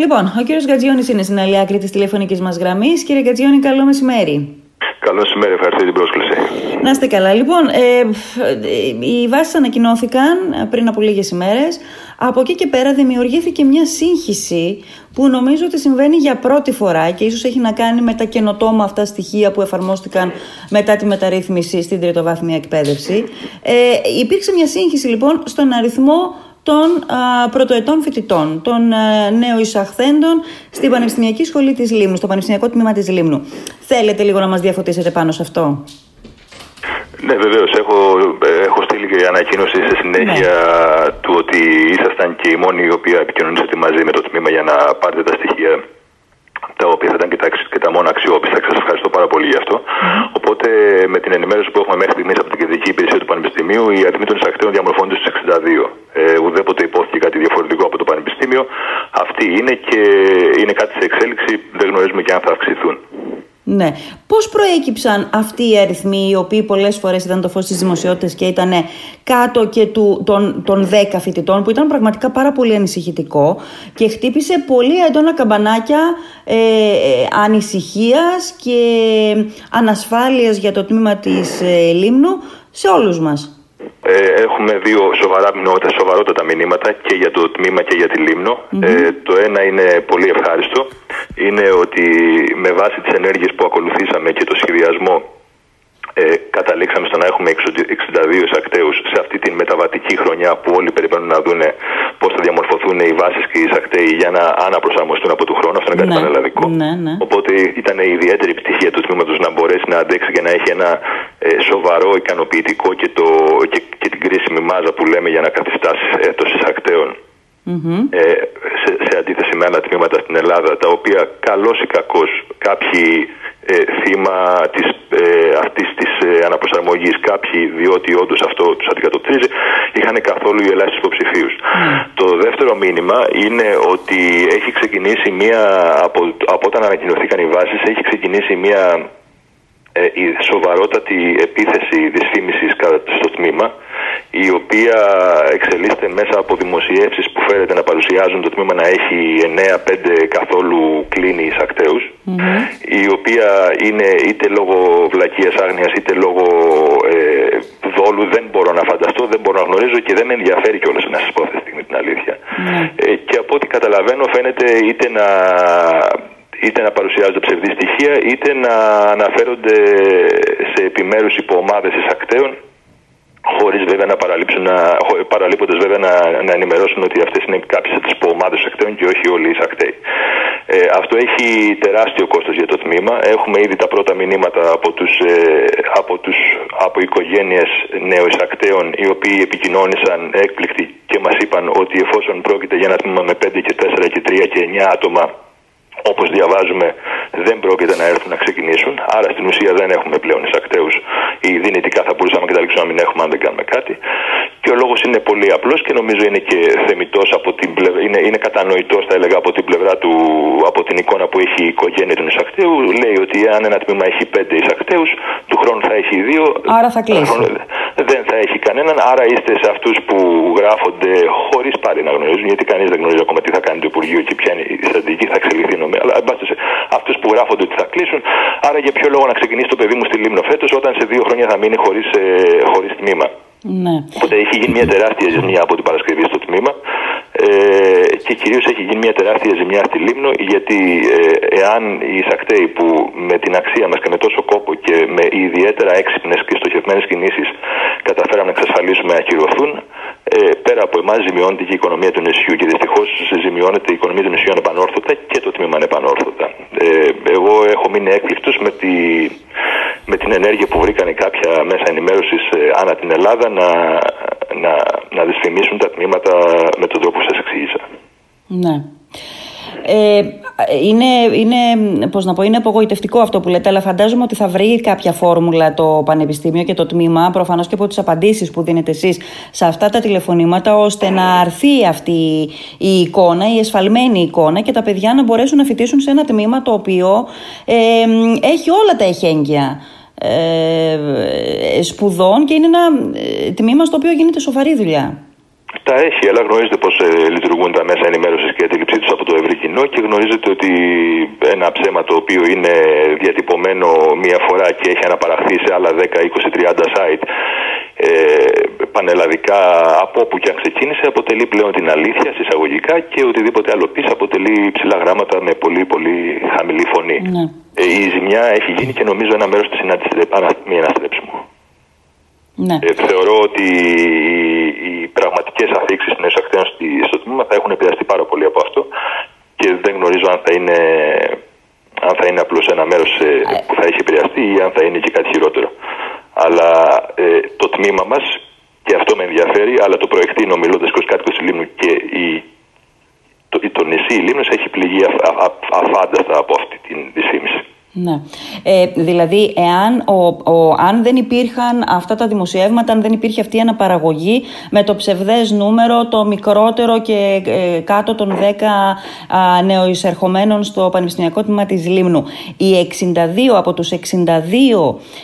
Λοιπόν, ο κύριος Γκατζιόνη είναι στην άλλη άκρη της τηλεφωνικής μας γραμμής. Κύριε Γκατζιόνη, καλό μεσημέρι. Καλό μεσημέρι, ευχαριστώ για την πρόσκληση. Να είστε καλά. Λοιπόν, ε, οι βάσεις ανακοινώθηκαν πριν από λίγες ημέρες. Από εκεί και πέρα δημιουργήθηκε μια σύγχυση που νομίζω ότι συμβαίνει για πρώτη φορά και ίσως έχει να κάνει με τα καινοτόμα αυτά στοιχεία που εφαρμόστηκαν μετά τη μεταρρύθμιση στην τριτοβάθμια εκπαίδευση. Ε, υπήρξε μια σύγχυση λοιπόν στον αριθμό των α, πρωτοετών φοιτητών, των α, νέων εισαχθέντων στην Πανεπιστημιακή Σχολή της Λίμνου, στο Πανεπιστημιακό Τμήμα της Λίμνου. Θέλετε λίγο να μας διαφωτίσετε πάνω σε αυτό; Ναι, βεβαίως. Έχω, έχω στείλει και ανακοίνωση σε συνέχεια ναι. του ότι ήσασταν και οι μόνοι οι οποίοι επικοινωνήσατε μαζί με το τμήμα για να πάρετε τα στοιχεία τα οποία θα ήταν και τα, και τα μόνα αξιόπιστα. Σας ευχαριστώ πάρα πολύ γι' αυτό. Οπότε, με την ενημέρωση που έχουμε μέχρι στιγμής από την Κεντρική Υπηρεσία του Πανεπιστημίου, η αριθμή των εισακτέων διαμορφώνεται στους 62. Ε, ουδέποτε υπόθηκε κάτι διαφορετικό από το Πανεπιστήμιο. Αυτή είναι και είναι κάτι σε εξέλιξη. Δεν γνωρίζουμε και αν θα αυξηθούν. Ναι. Πώς προέκυψαν αυτοί οι αριθμοί οι οποίοι πολλές φορές ήταν το φως της δημοσιότητας και ήταν κάτω και του, των, των 10 φοιτητών που ήταν πραγματικά πάρα πολύ ανησυχητικό και χτύπησε πολύ έντονα καμπανάκια ε, ε ανησυχίας και ανασφάλειας για το τμήμα της ε, Λίμνου σε όλους μας. Ε, έχουμε δύο σοβαρά μηνύματα, σοβαρότατα μηνύματα και για το τμήμα και για τη λιμνο Ε, το ένα είναι πολύ ευχάριστο. Είναι ότι με βάση τις ενέργειες που ακολουθήσαμε και το σχεδιασμό ε, καταλήξαμε στο να έχουμε 62 εισακτέους σε αυτή τη μεταβατική χρονιά που όλοι περιμένουν να δουν πώς θα διαμορφωθούν οι βάσεις και οι εισακτέοι για να αναπροσαρμοστούν από του χρόνου. Αυτό είναι κάτι ναι, πανελλαδικό. Ναι, ναι. Οπότε ήταν η ιδιαίτερη πτυχία του τμήματος να μπορέσει να αντέξει και να έχει ένα ε, σοβαρό, ικανοποιητικό και, το, και, και την κρίσιμη μάζα που λέμε για να καθιστάσει έτος εισακτέων. Mm-hmm. Ε, σε, σε αντίθεση με άλλα τμήματα στην Ελλάδα, τα οποία καλώς ή κακώς κάποιοι ε, θύμα της, ε, αυτής της ε, αναπροσαρμογής κάποιοι διότι όντως αυτό τους αντικατοπτρίζει είχαν καθόλου οι ελάχιστους υποψηφίους. Mm. Το δεύτερο μήνυμα είναι ότι έχει ξεκινήσει μία από, από όταν ανακοινωθήκαν οι βάσεις έχει ξεκινήσει μία ε, η σοβαρότατη επίθεση δυσφήμισης στο τμήμα η οποία εξελίσσεται μέσα από δημοσιεύσεις που φέρεται να παρουσιάζουν το τμήμα να έχει 9-5 καθόλου κλίνη εισακτέους η οποία είναι είτε λόγω βλακίας άγνοιας είτε λόγω ε, δόλου δεν μπορώ να φανταστώ, δεν μπορώ να γνωρίζω και δεν με ενδιαφέρει κιόλας να σας πω αυτή τη στιγμή την αλήθεια. Ε, και από ό,τι καταλαβαίνω φαίνεται είτε να είτε να παρουσιάζονται ψευδή στοιχεία είτε να αναφέρονται σε επιμέρους υποομάδες εισακτέων χωρίς βέβαια να παραλείψουν, να, παραλείποντας βέβαια να, να ενημερώσουν ότι αυτές είναι κάποιες από τις υποομάδες ακτέων και όχι όλοι οι εισακτέοι. Ε, αυτό έχει τεράστιο κόστος για το τμήμα. Έχουμε ήδη τα πρώτα μηνύματα από, τους, ε, από, τους, από οικογένειες νεοεισακτέων οι οποίοι επικοινώνησαν έκπληκτοι και μας είπαν ότι εφόσον πρόκειται για ένα τμήμα με 5 και 4 και 3 και 9 άτομα όπως διαβάζουμε δεν πρόκειται να έρθουν να ξεκινήσουν. Άρα στην ουσία δεν έχουμε πλέον εισακτέους. Ή δυνητικά θα μπορούσαμε να καταλήξουμε να μην έχουμε αν δεν κάνουμε κάτι. Και ο λόγος είναι πολύ απλός και νομίζω είναι και θεμητός από την πλευρά, είναι, είναι κατανοητός θα έλεγα από την πλευρά του από την εικόνα που έχει η οικογένεια του εισακτέου λέει ότι αν ένα τμήμα έχει πέντε εισακτέους, του χρόνου θα έχει δύο άρα θα κλείσει. δεν θα έχει κανέναν. Άρα είστε σε αυτούς που γράφονται χωρίς πάλι να γνωρίζουν γιατί κανείς δεν γνωρίζει ακόμα τι θα κάνει το Υπουργείο και ποια είναι η στρατηγική. Θα εξελιχθεί αλλά εν αυτούς που γράφονται ότι θα κλείσουν. Άρα για ποιο λόγο να ξεκινήσει το παιδί μου στη Λίμνο φέτος, όταν σε δύο χρόνια θα μείνει χωρίς ε, χωρίς τμήμα. Ναι. Οπότε έχει γίνει μια τεράστια ζημιά από την Παρασκευή στο τμήμα ε, και κυρίως έχει γίνει μια τεράστια ζημιά στη Λίμνο γιατί ε, εάν οι εισακτέοι που με την αξία μας και με τόσο κόπο και με ιδιαίτερα έξυπνες και στοχευμένες κινήσεις καταφέραμε να εξασφαλίσουμε να ακυρωθούν ε, πέρα από εμάς ζημιώνεται και η οικονομία του νησιού και δυστυχώς ζημιώνεται η οικονομία του νησιού ανεπανόρθωτα και το τμήμα ανεπανόρθωτα. Ε, εγώ έχω μείνει έκπληκτος με, τη, με την ενέργεια που βρήκαν κάποια μέσα ενημέρωσης ε, ανά την Ελλάδα να, να, να δυσφημίσουν τα τμήματα με τον τρόπο που σας εξήγησα. Ναι. Ε, είναι, είναι, πώς να πω, είναι απογοητευτικό αυτό που λέτε, αλλά φαντάζομαι ότι θα βρει κάποια φόρμουλα το Πανεπιστήμιο και το τμήμα, προφανώς και από τις απαντήσεις που δίνετε εσείς σε αυτά τα τηλεφωνήματα, ώστε να αρθεί αυτή η εικόνα, η εσφαλμένη εικόνα και τα παιδιά να μπορέσουν να φοιτήσουν σε ένα τμήμα το οποίο ε, έχει όλα τα εχέγγυα ε, σπουδών και είναι ένα ε, τμήμα στο οποίο γίνεται σοβαρή δουλειά. Τα έχει, αλλά γνωρίζετε πώς ε, λειτουργούν τα μέσα ενημέρωσης και αντίληψή τους από το ευρύ κοινό και γνωρίζετε ότι ένα ψέμα το οποίο είναι διατυπωμένο μία φορά και έχει αναπαραχθεί σε άλλα 10, 20, 30 site ε, πανελλαδικά από όπου και αν ξεκίνησε αποτελεί πλέον την αλήθεια συσσαγωγικά και οτιδήποτε άλλο πεις αποτελεί ψηλά γράμματα με πολύ πολύ χαμηλή φωνή. Ναι. Ε, η ζημιά έχει γίνει και νομίζω ένα μέρος της συνάντησης δεν μη αναστρέψιμο. Ναι. Ε, θεωρώ ότι οι, οι πραγματικές αφήξεις των εισακτέων στο τμήμα θα έχουν επηρεαστεί πάρα πολύ από αυτό και δεν γνωρίζω αν θα είναι, αν θα είναι απλώς ένα μέρος ε, που θα έχει επηρεαστεί ή αν θα είναι και κάτι χειρότερο. Αλλά ε, το τμήμα μας, και αυτό με ενδιαφέρει, αλλά το προεκτείνω μιλώντας και ως κάτοικος Λίμνου και η, το, το νησί Λίμνος έχει πληγεί αφάνταστα από αυτή την δυσφήμιση. Ναι. Ε, δηλαδή, εάν ο, ο, αν δεν υπήρχαν αυτά τα δημοσιεύματα, αν δεν υπήρχε αυτή η αναπαραγωγή με το ψευδές νούμερο, το μικρότερο και ε, κάτω των 10 α, νεοεισερχομένων στο Πανεπιστημιακό Τμήμα της Λίμνου, οι 62 από τους 62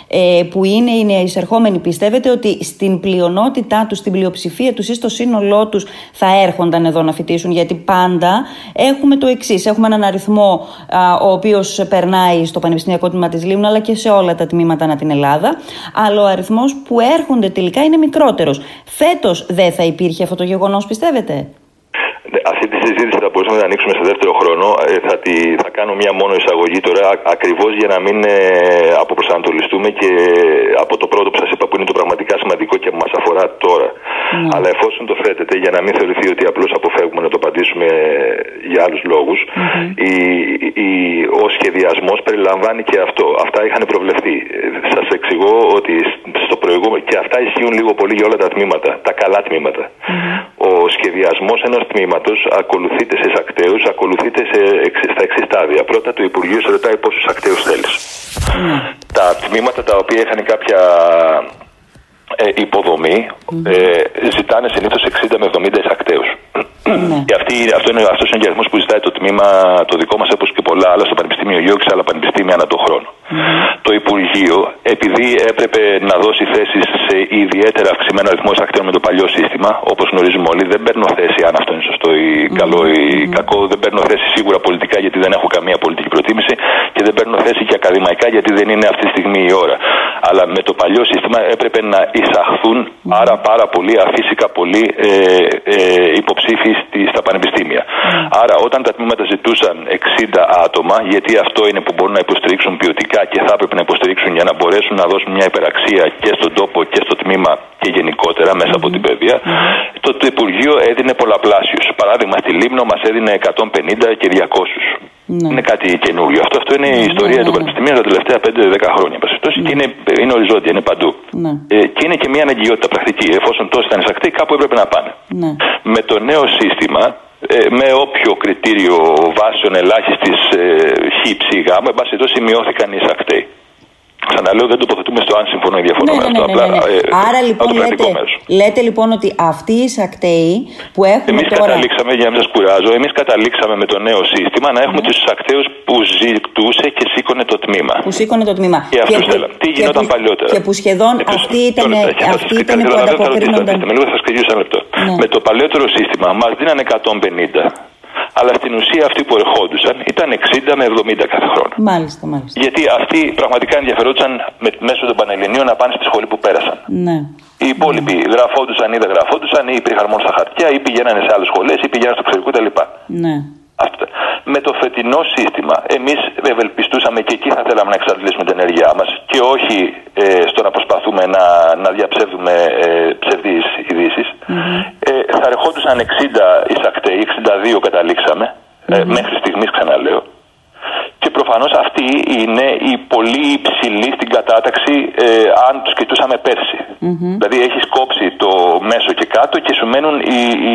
ε, που είναι οι νεοεισερχόμενοι, πιστεύετε ότι στην πλειονότητά τους, στην πλειοψηφία τους ή στο σύνολό τους θα έρχονταν εδώ να φοιτήσουν, γιατί πάντα έχουμε το εξής. έχουμε έναν αριθμό ο οποίος περνάει στο Πανεπιστημιακό Τμήμα της Λίμνου, αλλά και σε όλα τα τμήματα ανά την Ελλάδα. Αλλά ο αριθμός που έρχονται τελικά είναι μικρότερος. Φέτος δεν θα υπήρχε αυτό το γεγονός, πιστεύετε; Ναι, αυτή τη συζήτηση θα μπορούσαμε να ανοίξουμε σε δεύτερο χρόνο. Ε, θα, τη, θα κάνω μια μόνο εισαγωγή τώρα, ακριβώς για να μην ε, αποπροσανατολιστούμε και από το πρώτο που σας είπα που είναι το πραγματικά σημαντικό και που μας αφορά τώρα. Ναι. Αλλά εφόσον το θέτετε, για να μην θεωρηθεί ότι απλώς αποφεύγουμε να το απαντήσουμε για άλλους ο σχεδιασμός περιλαμβάνει και αυτό. Αυτά είχαν προβλεφθεί. Σας εξηγώ ότι στο προηγούμενο, και αυτά ισχύουν λίγο πολύ για όλα τα τμήματα, τα καλά Ο σχεδιασμό ενός τμήματο ακολουθείται σε ακτέου, ακολουθείται σε, στα εξής στάδια. Πρώτα, το Υπουργείο σε ρωτάει πόσους ακτέου θέλεις. Τα τμήματα τα οποία είχαν κάποια ε, υποδομή ε, ζητάνε συνήθως 60 με 70 εισακτέους. Ναι. Και αυτή, αυτό είναι, αυτός είναι ο αριθμό που ζητάει το τμήμα το δικό μας, όπως και πολλά άλλα στο Πανεπιστήμιο Γιώργη και σε άλλα πανεπιστήμια ανά τον χρόνο. Το Υπουργείο, επειδή έπρεπε να δώσει θέσεις σε ιδιαίτερα αυξημένο αριθμό εισακτέων με το παλιό σύστημα, όπως γνωρίζουμε όλοι, δεν παίρνω θέση αν αυτό είναι σωστό ή καλό ή κακό. Δεν παίρνω θέση σίγουρα πολιτικά γιατί δεν έχω καμία πολιτική προτίμηση και δεν παίρνω θέση και ακαδημαϊκά γιατί δεν είναι αυτή τη στιγμή η ώρα. Αλλά με το παλιό σύστημα έπρεπε να εισαχθούν άρα πάρα πολύ, αφύσικα πολύ ε, ε, υποψήφοι στα πανεπιστήμια. Άρα όταν τα τμήματα ζητούσαν 60 άτομα, γιατί αυτό είναι που μπορούν να υποστηρίξουν ποιοτικά και θα έπρεπε να υποστηρίξουν για να μπορέσουν να δώσουν μια υπεραξία και στον τόπο και στο τμήμα και γενικότερα μέσα από την παιδεία, το, το Υπουργείο έδινε πολλαπλάσιους. Παράδειγμα, στη Λίμνο μας έδινε 150 και 200. Ναι. Είναι κάτι καινούριο. Αυτό, αυτό είναι η ναι, ιστορία ναι, του Πανεπιστημίου τα τελευταία 5-10 χρόνια. Και είναι, είναι οριζόντια, είναι παντού. Ε, και είναι και μια αναγκαιότητα πρακτική. Εφόσον τόσοι ήταν εισακτοί, κάπου έπρεπε να πάνε. Με το νέο σύστημα, ε, με όποιο κριτήριο βάσεων ελάχιστης ε, χ, ψ, γ, εν πάση μειώθηκαν οι εισακτοί. Ξαναλέω, δεν τοποθετούμε στο αν συμφωνώ ή διαφωνώ ναι, με αυτό. Ναι, ναι, ναι, ναι. Ε, Άρα λοιπόν λέτε, λέτε λοιπόν ότι αυτοί οι εισακτέοι που έχουμε εμείς τώρα. Εμεί καταλήξαμε, για να μην σας κουράζω, εμείς καταλήξαμε με το νέο σύστημα να έχουμε mm. τους εισακτέου που ζητούσε και σήκωνε το τμήμα. Που σήκωνε το τμήμα. Και, και αυτού θέλαμε. Τι γινόταν που, παλιότερα; Και που σχεδόν αυτοί ήταν, αυτοί ήταν που ανταποκρίνονταν. Με λίγο θα σκεφτείτε ένα λεπτό. Με το παλαιότερο σύστημα μας δίνανε 150 αλλά στην ουσία αυτοί που ερχόντουσαν ήταν 60 με 70 κάθε χρόνο. Μάλιστα, μάλιστα. Γιατί αυτοί πραγματικά ενδιαφερόντουσαν με, μέσω των Πανελληνίων να πάνε στη σχολή που πέρασαν. Ναι. Οι υπόλοιποι ναι. γραφόντουσαν ή δεν γραφόντουσαν ή υπήρχαν μόνο στα χαρτιά ή πηγαίνανε σε άλλες σχολές ή πηγαίνανε στο εξωτερικό κτλ. Ναι. Με το φετινό σύστημα, εμείς ευελπιστούσαμε και εκεί θα θέλαμε να εξαντλήσουμε την ενέργειά μας και όχι ε, στο να προσπαθούμε να, να διαψεύδουμε ε, ψευδείς ειδήσεις. Ε, θα ερχόντουσαν 60 εισακτέοι, 62 καταλήξαμε, ε, μέχρι στιγμής ξαναλέω. Και προφανώς αυτοί είναι οι πολύ υψηλοί στην κατάταξη ε, αν τους κοιτούσαμε πέρσι. Δηλαδή έχεις κόψει το μέσο και κάτω και σου μένουν οι, οι,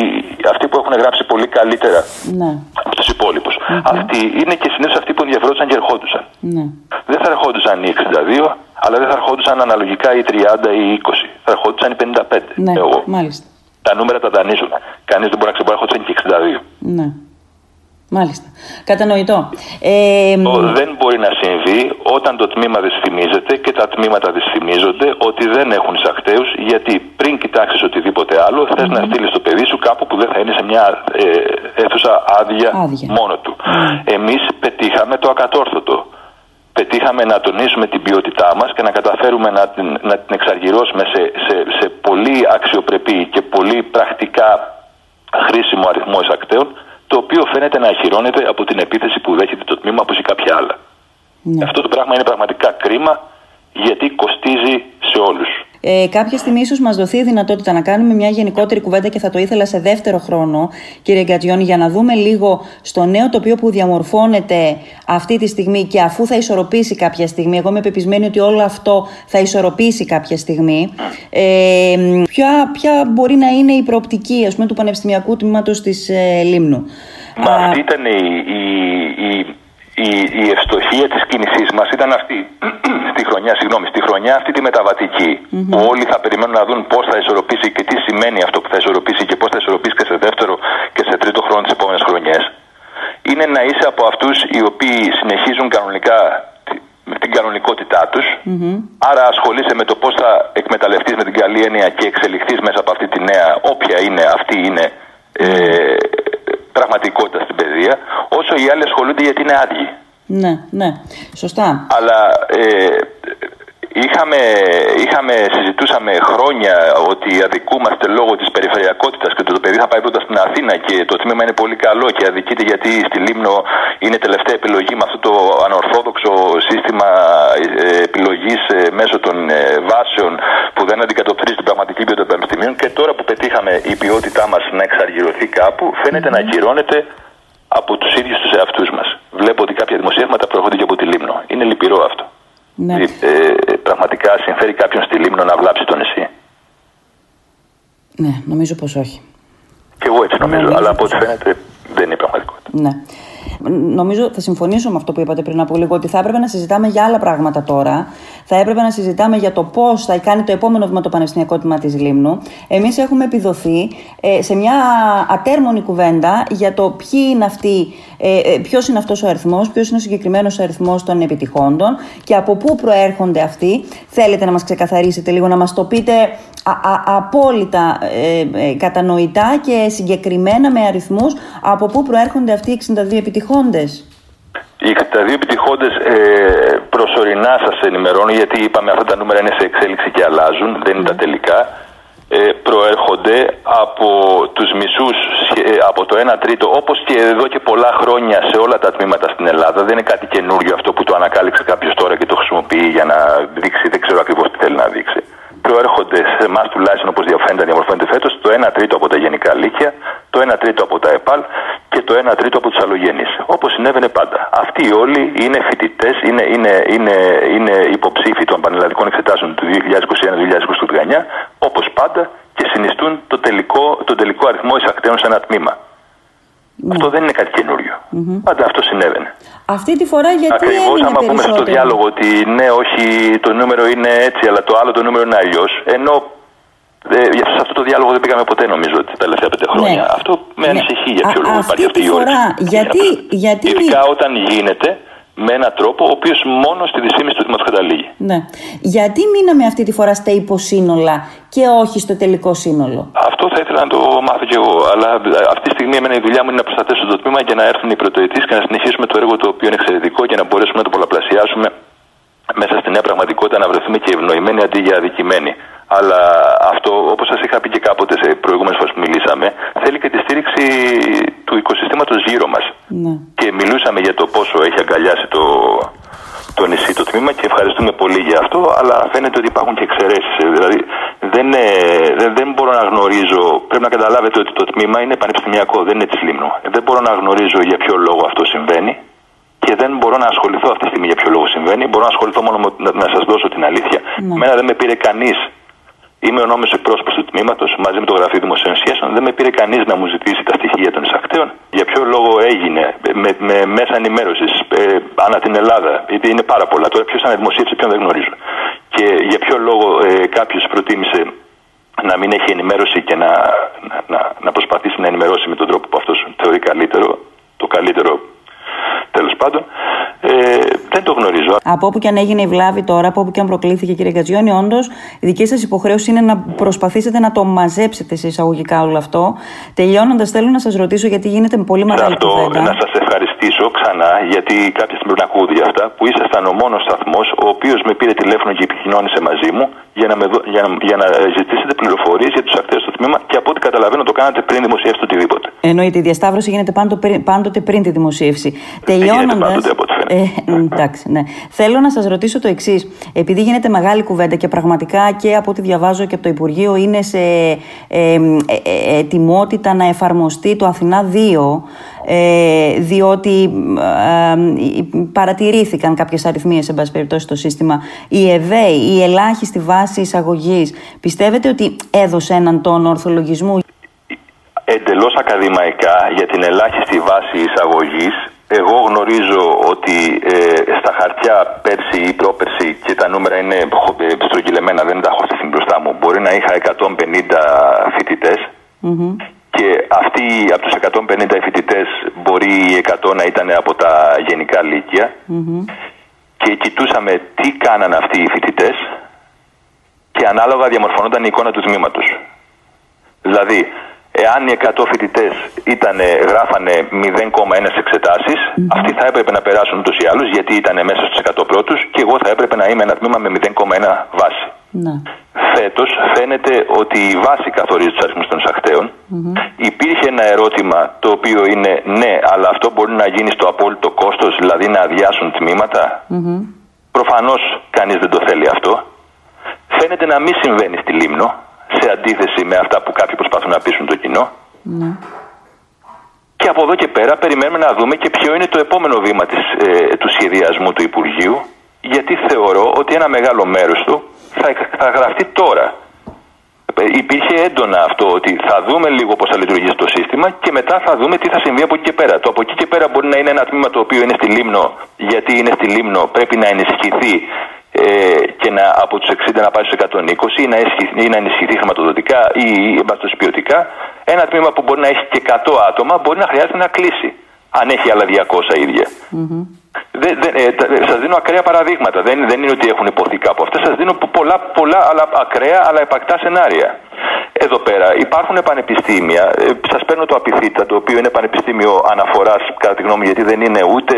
αυτοί που έχουν γράψει πολύ καλύτερα ναι. από τους υπολοιπους Αυτοί είναι και συνήθως αυτοί που ενδιαφερόντουσαν και ερχόντουσαν. Ναι. Δεν θα ερχόντουσαν οι 62, αλλά δεν θα ερχόντουσαν αναλογικά οι 30 ή οι 20. Θα ερχόντουσαν οι 55. Ναι, μάλιστα. Τα νούμερα τα δανείζουν. Κανείς δεν μπορεί να ξεπεράσει και 62. Ναι. Μάλιστα. Κατανοητό. Ε, δεν μπορεί να συμβεί όταν το τμήμα δυσφημίζεται και τα τμήματα δυσφημίζονται ότι δεν έχουν εισακτέου, γιατί πριν κοιτάξεις οτιδήποτε άλλο, θες να στείλεις το παιδί σου κάπου που δεν θα είναι σε μια ε, αίθουσα άδεια, μόνο του. Mm. Εμείς πετύχαμε το ακατόρθωτο. Πετύχαμε να τονίσουμε την ποιότητά μας και να καταφέρουμε να την, να την εξαργυρώσουμε σε, σε, σε πολύ αξιοπρεπή και πολύ πρακτικά χρήσιμο αριθμό εισακτέων το οποίο φαίνεται να αχυρώνεται από την επίθεση που δέχεται το τμήμα όπως ή κάποια άλλα. Ναι. Αυτό το πράγμα είναι πραγματικά κρίμα γιατί κοστίζει σε όλους. Ε, κάποια στιγμή ίσως μας δοθεί η δυνατότητα να κάνουμε μια γενικότερη κουβέντα και θα το ήθελα σε δεύτερο χρόνο, κύριε Γκατζιόνι, για να δούμε λίγο στο νέο τοπίο που διαμορφώνεται αυτή τη στιγμή και αφού θα ισορροπήσει κάποια στιγμή. Εγώ είμαι πεπισμένη ότι όλο αυτό θα ισορροπήσει κάποια στιγμή. Ε, ποια, ποια μπορεί να είναι η προοπτική ας πούμε, του Πανεπιστημιακού Τμήματος της ε, Λίμνου; Μα αυτή ήταν η, η, η η, η ευστοχία της κίνησής μας ήταν αυτή στη χρονιά, συγγνώμη, στη χρονιά αυτή τη μεταβατικη που όλοι θα περιμένουν να δουν πώς θα ισορροπήσει και τι σημαίνει αυτό που θα ισορροπήσει και πώς θα ισορροπήσει και σε δεύτερο και σε τρίτο χρόνο τις επόμενες χρονιές. Είναι να είσαι από αυτούς οι οποίοι συνεχίζουν κανονικά με την κανονικότητά τους. Άρα ασχολείσαι με το πώς θα εκμεταλλευτείς με την καλή έννοια και εξελιχθείς μέσα από αυτή τη νέα όποια είναι αυτή είναι ε, πραγματικότητα στην παιδεία, όσο οι άλλοι ασχολούνται γιατί είναι άδειοι. Ναι, ναι, σωστά. Αλλά ε, είχαμε, είχαμε, συζητούσαμε χρόνια ότι αδικούμαστε λόγω της περιφερειακότητας και το, το παιδί θα πάει πρώτα στην Αθήνα και το τμήμα είναι πολύ καλό και αδικείται γιατί στη Λίμνο είναι τελευταία επιλογή με αυτό το ανορθόδοξο σύστημα ε, επιλογής ε, μέσω των βάσεων που δεν αντικατοπτρίζει την πραγματική ποιότητα των πανεπιστημίων και τώρα που πετύχαμε η ποιότητά μας να εξαργυρωθεί κάπου φαίνεται να ακυρώνεται από τους ίδιους τους εαυτούς μας. Βλέπω ότι κάποια δημοσιεύματα προέρχονται και από τη Λίμνο. Είναι λυπηρό αυτό. Ναι. Ε, πραγματικά συμφέρει κάποιον στη Λίμνο να βλάψει το νησί. Ναι, νομίζω πως όχι. Και εγώ έτσι νομίζω, αλλά από ό,τι φαίνεται δεν είναι πραγματικότητα. Ναι. Νομίζω θα συμφωνήσω με αυτό που είπατε πριν από λίγο, ότι θα έπρεπε να συζητάμε για άλλα πράγματα τώρα. Θα έπρεπε να συζητάμε για το πώς θα κάνει το επόμενο βήμα το Πανεπιστημιακό Τμήμα της Λίμνου. Εμείς έχουμε επιδοθεί ε, σε μια ατέρμονη κουβέντα για το ποιοι είναι αυτοί, ε, ε ποιος είναι αυτός ο αριθμός, ποιος είναι ο συγκεκριμένος αριθμός των επιτυχόντων και από πού προέρχονται αυτοί. Θέλετε να μας ξεκαθαρίσετε λίγο, να μας το πείτε α, α, απόλυτα ε, ε, κατανοητά και συγκεκριμένα με αριθμούς από πού προέρχονται αυτοί οι 62 επιτυχόντες. Οι 62 επιτυχώντες ε, προσωρινά σας ενημερώνω, γιατί είπαμε αυτά τα νούμερα είναι σε εξέλιξη και αλλάζουν, δεν είναι τα τελικά. Ε, προέρχονται από τους μισούς, ε, από το 1 τρίτο, όπως και εδώ και πολλά χρόνια σε όλα τα τμήματα στην Ελλάδα. Δεν είναι κάτι καινούριο αυτό που το ανακάλυψε κάποιος τώρα και το χρησιμοποιεί για να δείξει, δεν ξέρω ακριβώς τι θέλει να δείξει προέρχονται σε εμάς τουλάχιστον όπως διαφαίνεται διαμορφώνεται φέτος το 1 τρίτο από τα γενικά λύκεια, το 1 τρίτο από τα ΕΠΑΛ και το 1 τρίτο από τους αλλογενείς. Όπως συνέβαινε πάντα. Αυτοί όλοι είναι φοιτητές, είναι, είναι, είναι, είναι υποψήφοι των πανελλαδικών εξετάσεων του 2021-2029, όπως πάντα και συνιστούν το τελικό, τον τελικό αριθμό εισακτέων σε ένα τμήμα. Ναι. Αυτό δεν είναι κάτι καινούριο. Mm-hmm. Πάντα αυτό συνέβαινε. Αυτή τη φορά γιατί Ακριβώς, άμα πούμε στο διάλογο ότι ναι, όχι, το νούμερο είναι έτσι, αλλά το άλλο το νούμερο είναι αλλιώς. Ενώ ε, σε αυτό το διάλογο δεν πήγαμε ποτέ, νομίζω, τα τελευταία πέντε ναι. χρόνια. Ναι. Αυτό με ανησυχεί για ποιο λόγο υπάρχει αυτή η φορά, Γιατί, γιατί... Ειδικά όταν γίνεται με έναν τρόπο ο οποίος μόνος στη δυσήμιση του Δήματο καταλήγει. Ναι. Γιατί μείναμε αυτή τη φορά στα υποσύνολα και όχι στο τελικό σύνολο; Αυτό θα ήθελα να το μάθω κι εγώ. Αλλά αυτή τη στιγμή εμένα η δουλειά μου είναι να προστατεύσω το τμήμα και να έρθουν οι πρωτοετής και να συνεχίσουμε το έργο το οποίο είναι εξαιρετικό και να μπορέσουμε να το πολλαπλασιάσουμε μέσα στη νέα πραγματικότητα να βρεθούμε και ευνοημένοι αντί για αδικημένοι. Αλλά αυτό, όπως σας είχα πει και κάποτε σε προηγούμενες φορές που μιλήσαμε, θέλει και τη στήριξη του οικοσυστήματος γύρω μας. Ναι. Και μιλούσαμε για το πόσο έχει αγκαλιάσει το, το νησί το τμήμα και ευχαριστούμε πολύ για αυτό. Αλλά φαίνεται ότι υπάρχουν και εξαιρέσεις. Δηλαδή, δεν, δεν, δεν μπορώ να γνωρίζω. Πρέπει να καταλάβετε ότι το τμήμα είναι πανεπιστημιακό, δεν είναι της Λίμνου. Δεν μπορώ να γνωρίζω για ποιο λόγο αυτό συμβαίνει και δεν μπορώ να ασχοληθώ αυτή τη στιγμή για ποιο λόγο συμβαίνει. Μπορώ να ασχοληθώ μόνο με να, να σας δώσω την αλήθεια. Ναι. Μένα δεν με πήρε κανείς Είμαι ο νόμιμος εκπρόσωπος του τμήματος μαζί με το Γραφείο Δημοσίων Σχέσεων. Δεν με πήρε κανείς να μου ζητήσει τα στοιχεία των εισακτέων. Για ποιο λόγο έγινε, με, με μέσα ενημέρωση ε, ανά την Ελλάδα. Γιατί είναι πάρα πολλά. Τώρα ποιος αναδημοσίευσε, ποιον δεν γνωρίζω. Και για ποιο λόγο ε, κάποιος προτίμησε να μην έχει ενημέρωση και να, να, να, προσπαθήσει να ενημερώσει με τον τρόπο που αυτός θεωρεί καλύτερο. Το, μεγαλύτερο τέλος πάντων. Ε, δεν το γνωρίζω. Από όπου και αν έγινε η βλάβη τώρα, από όπου και αν προκλήθηκε, κύριε Γκατζιόνι, όντως η δική σας υποχρέωση είναι να προσπαθήσετε να το μαζέψετε σε εισαγωγικά όλο αυτό. Τελειώνοντας, θέλω να σας ρωτήσω, γιατί γίνεται με πολύ μεγάλη αυτό, κουβέντα. Να σας ευχαριστήσω ξανά, γιατί κάποια στιγμή πρέπει να ακούω για αυτά, που ήσασταν ο μόνος σταθμός ο οποίος με πήρε τηλέφωνο και επικοινώνησε μαζί μου για να, με δω, για να, για να ζητήσετε πληροφορίες για τους ακτές στο τμήμα και από ό,τι καταλαβαίνω το κάνατε πριν δημοσιεύσετε οτιδήποτε. Εννοείται, η διασταύρωση γίνεται πάντοτε πριν τη δημοσίευση. Τελειώνοντα. Ε, εντάξει, ναι. Θέλω να σας ρωτήσω το εξής. Επειδή γίνεται μεγάλη κουβέντα και πραγματικά και από ό,τι διαβάζω και από το Υπουργείο είναι σε ε, ε, ε ετοιμότητα να εφαρμοστεί το Αθηνά 2, ε, διότι παρατηρήθηκαν κάποιες αριθμίες, σε πάση περιπτώσει, στο σύστημα. Η ΕΒΕΗ, η ελάχιστη βάση εισαγωγής, πιστεύετε ότι έδωσε έναν τόνο ορθολογισμού; Εντελώς ακαδημαϊκά για την ελάχιστη βάση εισαγωγής εγώ γνωρίζω ότι ε, στα χαρτιά πέρσι ή πρόπερσι και τα νούμερα είναι ε, στρογγυλεμένα, δεν τα έχω στην μπροστά μου. Μπορεί να είχα 150 φοιτητε και αυτοί από τους 150 φοιτητέ μπορεί οι 100 να ήταν από τα γενικά και κοιτούσαμε τι κάναν αυτοί οι φοιτητές και ανάλογα διαμορφωνόταν η εικόνα του τμήματος. Δηλαδή, Εάν οι 100 φοιτητές γράφανε 0,1 εξετάσεις, mm-hmm. αυτοί θα έπρεπε να περάσουν ούτως ή άλλως γιατί ήταν μέσα στους 100 πρώτους και εγώ θα έπρεπε να είμαι ένα τμήμα με 0,1 βάση. Ναι. Φέτος φαίνεται ότι η βάση καθορίζει τους αριθμούς των εισαχτέων. Mm-hmm. Υπήρχε ένα ερώτημα το οποίο είναι ναι, αλλά αυτό μπορεί να γίνει στο απόλυτο κόστος, δηλαδή να αδειάσουν τμήματα; Mm-hmm. Προφανώς κανείς δεν το θέλει αυτό. Φαίνεται να μην συμβαίνει στη Λίμνο σε αντίθεση με αυτά που κάποιοι προσπαθούν να πείσουν το κοινό. Ναι. Και από εδώ και πέρα περιμένουμε να δούμε και ποιο είναι το επόμενο βήμα της, ε, του σχεδιασμού του Υπουργείου γιατί θεωρώ ότι ένα μεγάλο μέρος του θα, θα γραφτεί τώρα. Ε, υπήρχε έντονα αυτό ότι θα δούμε λίγο πώς θα λειτουργήσει το σύστημα και μετά θα δούμε τι θα συμβεί από εκεί και πέρα. Το από εκεί και πέρα μπορεί να είναι ένα τμήμα το οποίο είναι στη Λίμνο γιατί είναι στη Λίμνο πρέπει να ενισχυθεί ε, και να, από τους 60 να πάει στους 120 ή να, ή να ενισχυθεί χρηματοδοτικά ή εμπαστοσπιωτικά. ποιοτικά. Ένα τμήμα που μπορεί να έχει και 100 άτομα μπορεί να χρειάζεται να κλείσει. Αν έχει άλλα 200 ίδια. Mm-hmm. Δεν, δεν, ε, σας δίνω ακραία παραδείγματα. Δεν, δεν είναι ότι έχουν υποθεί κάπου αυτά. Σας δίνω πολλά, πολλά αλλά ακραία αλλά επακτά σενάρια. Εδώ πέρα υπάρχουν πανεπιστήμια. Ε, Σας παίρνω το Απιθύτα, το οποίο είναι πανεπιστήμιο αναφοράς, κατά τη γνώμη, γιατί δεν είναι ούτε,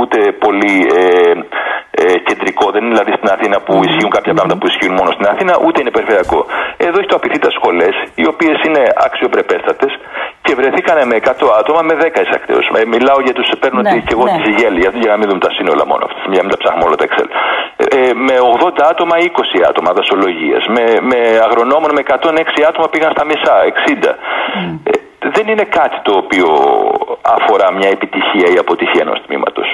ούτε πολύ ε, ε, κεντρικό. Δεν είναι δηλαδή στην Αθήνα που ισχύουν κάποια πράγματα που ισχύουν μόνο στην Αθήνα, ούτε είναι περιφερειακό. Εδώ έχει το Απιθύτα σχολές, οι οποίες είναι αξιοπρεπέστατες και βρεθήκανε με 100 άτομα με 10 εισακτέου. Ε, μιλάω για τους παίρνω ναι, και εγώ ναι. τη Γέλη, για να μην δούμε τα σύνολα μόνο αυτά, για να μην τα ψάχνουμε όλα τα Excel. Ε, με 80 άτομα, 20 άτομα δασολογίας. Με, με αγρονόμων με 106 άτομα πήγαν στα μισά, 60. Ε, δεν είναι κάτι το οποίο αφορά μια επιτυχία ή αποτυχία ενός τμήματος.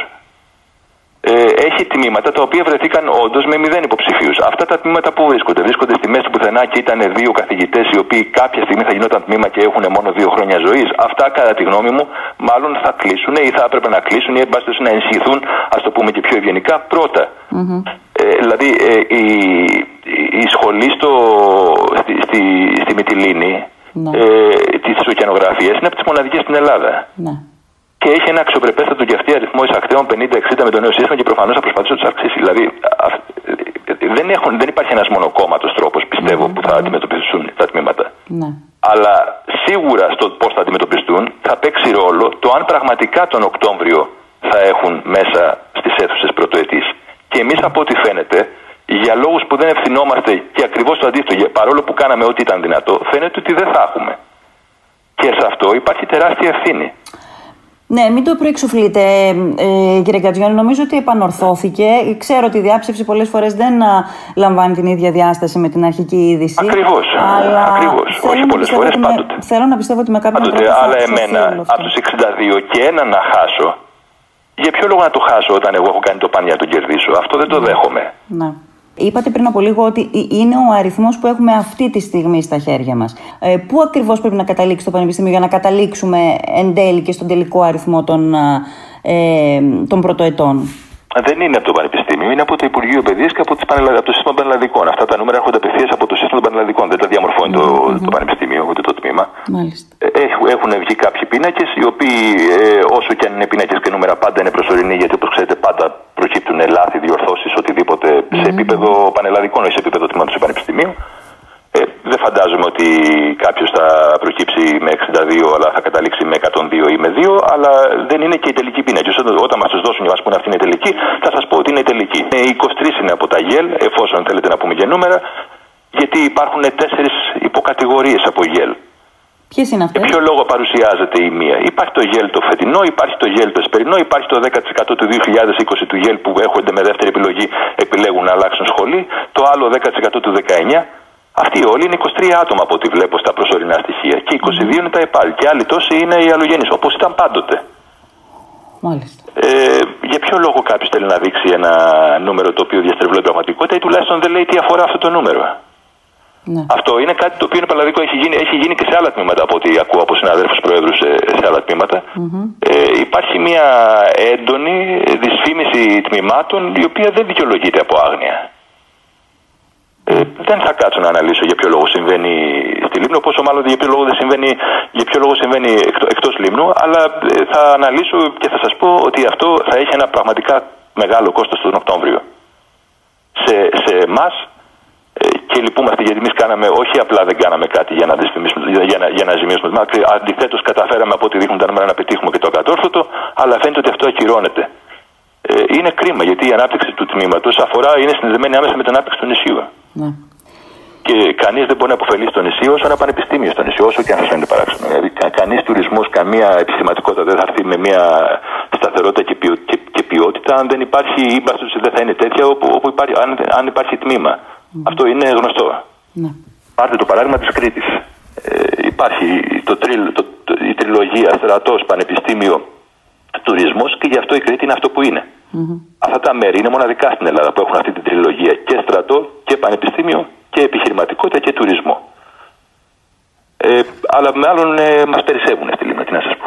Ε, έχει τμήματα τα οποία βρεθήκαν όντως με μηδέν υποψηφίους. Αυτά τα τμήματα που βρίσκονται, βρίσκονται στη μέση του πουθενά και ήταν δύο καθηγητές οι οποίοι κάποια στιγμή θα γινόταν τμήμα και έχουν μόνο δύο χρόνια ζωής. Αυτά, κατά τη γνώμη μου, μάλλον θα κλείσουν ή θα έπρεπε να κλείσουν ή εν να ενισχυθούν, ας το πούμε και πιο ευγενικά, πρώτα. Mm-hmm. Ε, δηλαδή, ε, η, η σχολή στο, στη, στη, στη Μυτιλίνη ναι. ε, τη ωκεανογραφία είναι από τις μοναδικές στην Ελλάδα. Ναι. Και έχει ένα αξιοπρεπέστατο και αυτή αριθμός εισακτέων 50-60 με το νέο σύστημα και προφανώς θα προσπαθήσει να τους αυξήσει. Δηλαδή, δεν, έχουν, δεν υπάρχει ένας μονοκόμματος τρόπος, πιστεύω, που θα αντιμετωπιστούν τα τμήματα. Ναι. Αλλά σίγουρα στο πώς θα αντιμετωπιστούν θα παίξει ρόλο το αν πραγματικά τον Οκτώβριο θα έχουν μέσα στις αίθουσες πρωτοετής. Και εμείς, από ό,τι φαίνεται, για λόγους που δεν ευθυνόμαστε και ακριβώς το αντίθετο, παρόλο που κάναμε ό,τι ήταν δυνατό, φαίνεται ότι δεν θα έχουμε. Και σε αυτό υπάρχει τεράστια ευθύνη. Ναι, μην το προεξοφλείτε, ε, κύριε Κατζιόνι. Νομίζω ότι επανορθώθηκε. Ξέρω ότι η διάψευση πολλές φορές δεν λαμβάνει την ίδια διάσταση με την αρχική είδηση. Ακριβώς. Αλλά ακριβώς. Όχι πολλές φορές, πάντοτε. Θέλω να πιστεύω ότι με κάποιον πάντοτε, τρόπο. Αλλά εμένα, από τους 62 και ένα να χάσω, για ποιο λόγο να το χάσω όταν εγώ έχω κάνει το πάνι για να τον κερδίσω; Αυτό δεν το ναι. δέχομαι. Ναι. Είπατε πριν από λίγο ότι είναι ο αριθμός που έχουμε αυτή τη στιγμή στα χέρια μας. Ε, πού ακριβώς πρέπει να καταλήξει το Πανεπιστήμιο για να καταλήξουμε εν τέλει και στον τελικό αριθμό των, ε, των πρωτοετών; Δεν είναι από το Πανεπιστήμιο Πανεπιστημίου είναι από το Υπουργείο Παιδείας και από, από το σύστημα πανελλαδικών. Αυτά τα νούμερα έρχονται απευθείας από το σύστημα πανελλαδικών. Δεν τα διαμορφώνει το, το Πανεπιστημίο ούτε το τμήμα. Ε, έχουν, έχουν βγει κάποιοι πίνακες, οι οποίοι ε, όσο και αν είναι πίνακες και νούμερα πάντα είναι προσωρινοί, γιατί όπως ξέρετε πάντα προκύπτουν λάθη, διορθώσεις, οτιδήποτε σε επίπεδο πανελλαδικών, όχι σε επίπεδο τμήματο του Πανεπιστημίου. Ε, δεν φαντάζομαι ότι κάποιος θα προκύψει με 62 αλλά θα καταλήξει με 102 ή με 2, αλλά δεν είναι και η τελική πίνακη. Όταν μας τους δώσουν και μα πούνε αυτή είναι η τελική, θα σας πω ότι είναι η τελική. 23 ε, είναι από τα γέλ, εφόσον θέλετε να πούμε και νούμερα, γιατί υπάρχουν τέσσερις υποκατηγορίες από γέλ. Ποιες είναι αυτές; Για ποιο λόγο παρουσιάζεται η μία; Υπάρχει το γέλ το φετινό, υπάρχει το γέλ το εσπερινό, υπάρχει το 10% του 2020 του γέλ που έχονται με δεύτερη επιλογή επιλέγουν να αλλάξουν σχολή, το άλλο 10% του 19 αυτοί όλοι είναι 23 άτομα από ό,τι βλέπω στα προσωρινά στοιχεία. Και 22 είναι τα ΕΠΑΛ. Και άλλοι τόσοι είναι οι αλλογενείς, όπως ήταν πάντοτε. Μάλιστα. Ε, για ποιο λόγο κάποιος θέλει να δείξει ένα νούμερο το οποίο διαστρεβλώνει πραγματικότητα ή τουλάχιστον δεν λέει τι αφορά αυτό το νούμερο; Ναι. Αυτό είναι κάτι το οποίο είναι παλαδικό. Έχει γίνει, έχει γίνει και σε άλλα τμήματα από ό,τι ακούω από συναδέλφους προέδρου σε, σε άλλα τμήματα. Mm-hmm. Ε, υπάρχει μια έντονη δυσφήμιση τμήματων η οποία δεν δικαιολογείται από άγνοια. Ε, δεν θα κάτσω να αναλύσω για ποιο λόγο συμβαίνει στη Λίμνο, πόσο μάλλον για ποιο λόγο, δεν συμβαίνει, για ποιο λόγο συμβαίνει εκτό εκτός Λίμνου, αλλά ε, θα αναλύσω και θα σας πω ότι αυτό θα έχει ένα πραγματικά μεγάλο κόστος τον Οκτώβριο. Σε, σε εμάς ε, και λυπούμαστε γιατί εμείς κάναμε, όχι απλά δεν κάναμε κάτι για να, για να, για να ζημιώσουμε το αντιθέτως καταφέραμε από ό,τι δείχνουν τα νούμερα να πετύχουμε και το ακατόρθωτο, αλλά φαίνεται ότι αυτό ακυρώνεται. Ε, είναι κρίμα γιατί η ανάπτυξη του τμήματος αφορά, είναι συνδεδεμένη άμεσα με την ανάπτυξη του νησιού. Ναι. Και κανείς δεν μπορεί να αποφελεί στο νησί όσο ένα πανεπιστήμιο στο νησί, όσο και αν σας φαίνεται παράξενο. Δηλαδή, κανείς τουρισμός, καμία επιστηματικότητα δεν θα έρθει με μια σταθερότητα και, ποιο, και, και ποιότητα αν δεν υπάρχει η ύπαρξη δεν θα είναι τέτοια όπου, όπου υπάρχει, αν, αν υπάρχει τμήμα. Mm. Αυτό είναι γνωστό. Ναι. Πάρτε το παράδειγμα της Κρήτης. Ε, υπάρχει το, τριλ, το, το, η τριλογία στρατός, πανεπιστήμιο, τουρισμός και γι' αυτό η Κρήτη είναι αυτό που είναι. Mm-hmm. Αυτά τα μέρη είναι μοναδικά στην Ελλάδα που έχουν αυτή την τριλογία και στρατό και πανεπιστήμιο και επιχειρηματικότητα και τουρισμό. Ε, αλλά με άλλον ε, μας περισσεύουν στη Λίμνα, τι να σας πω.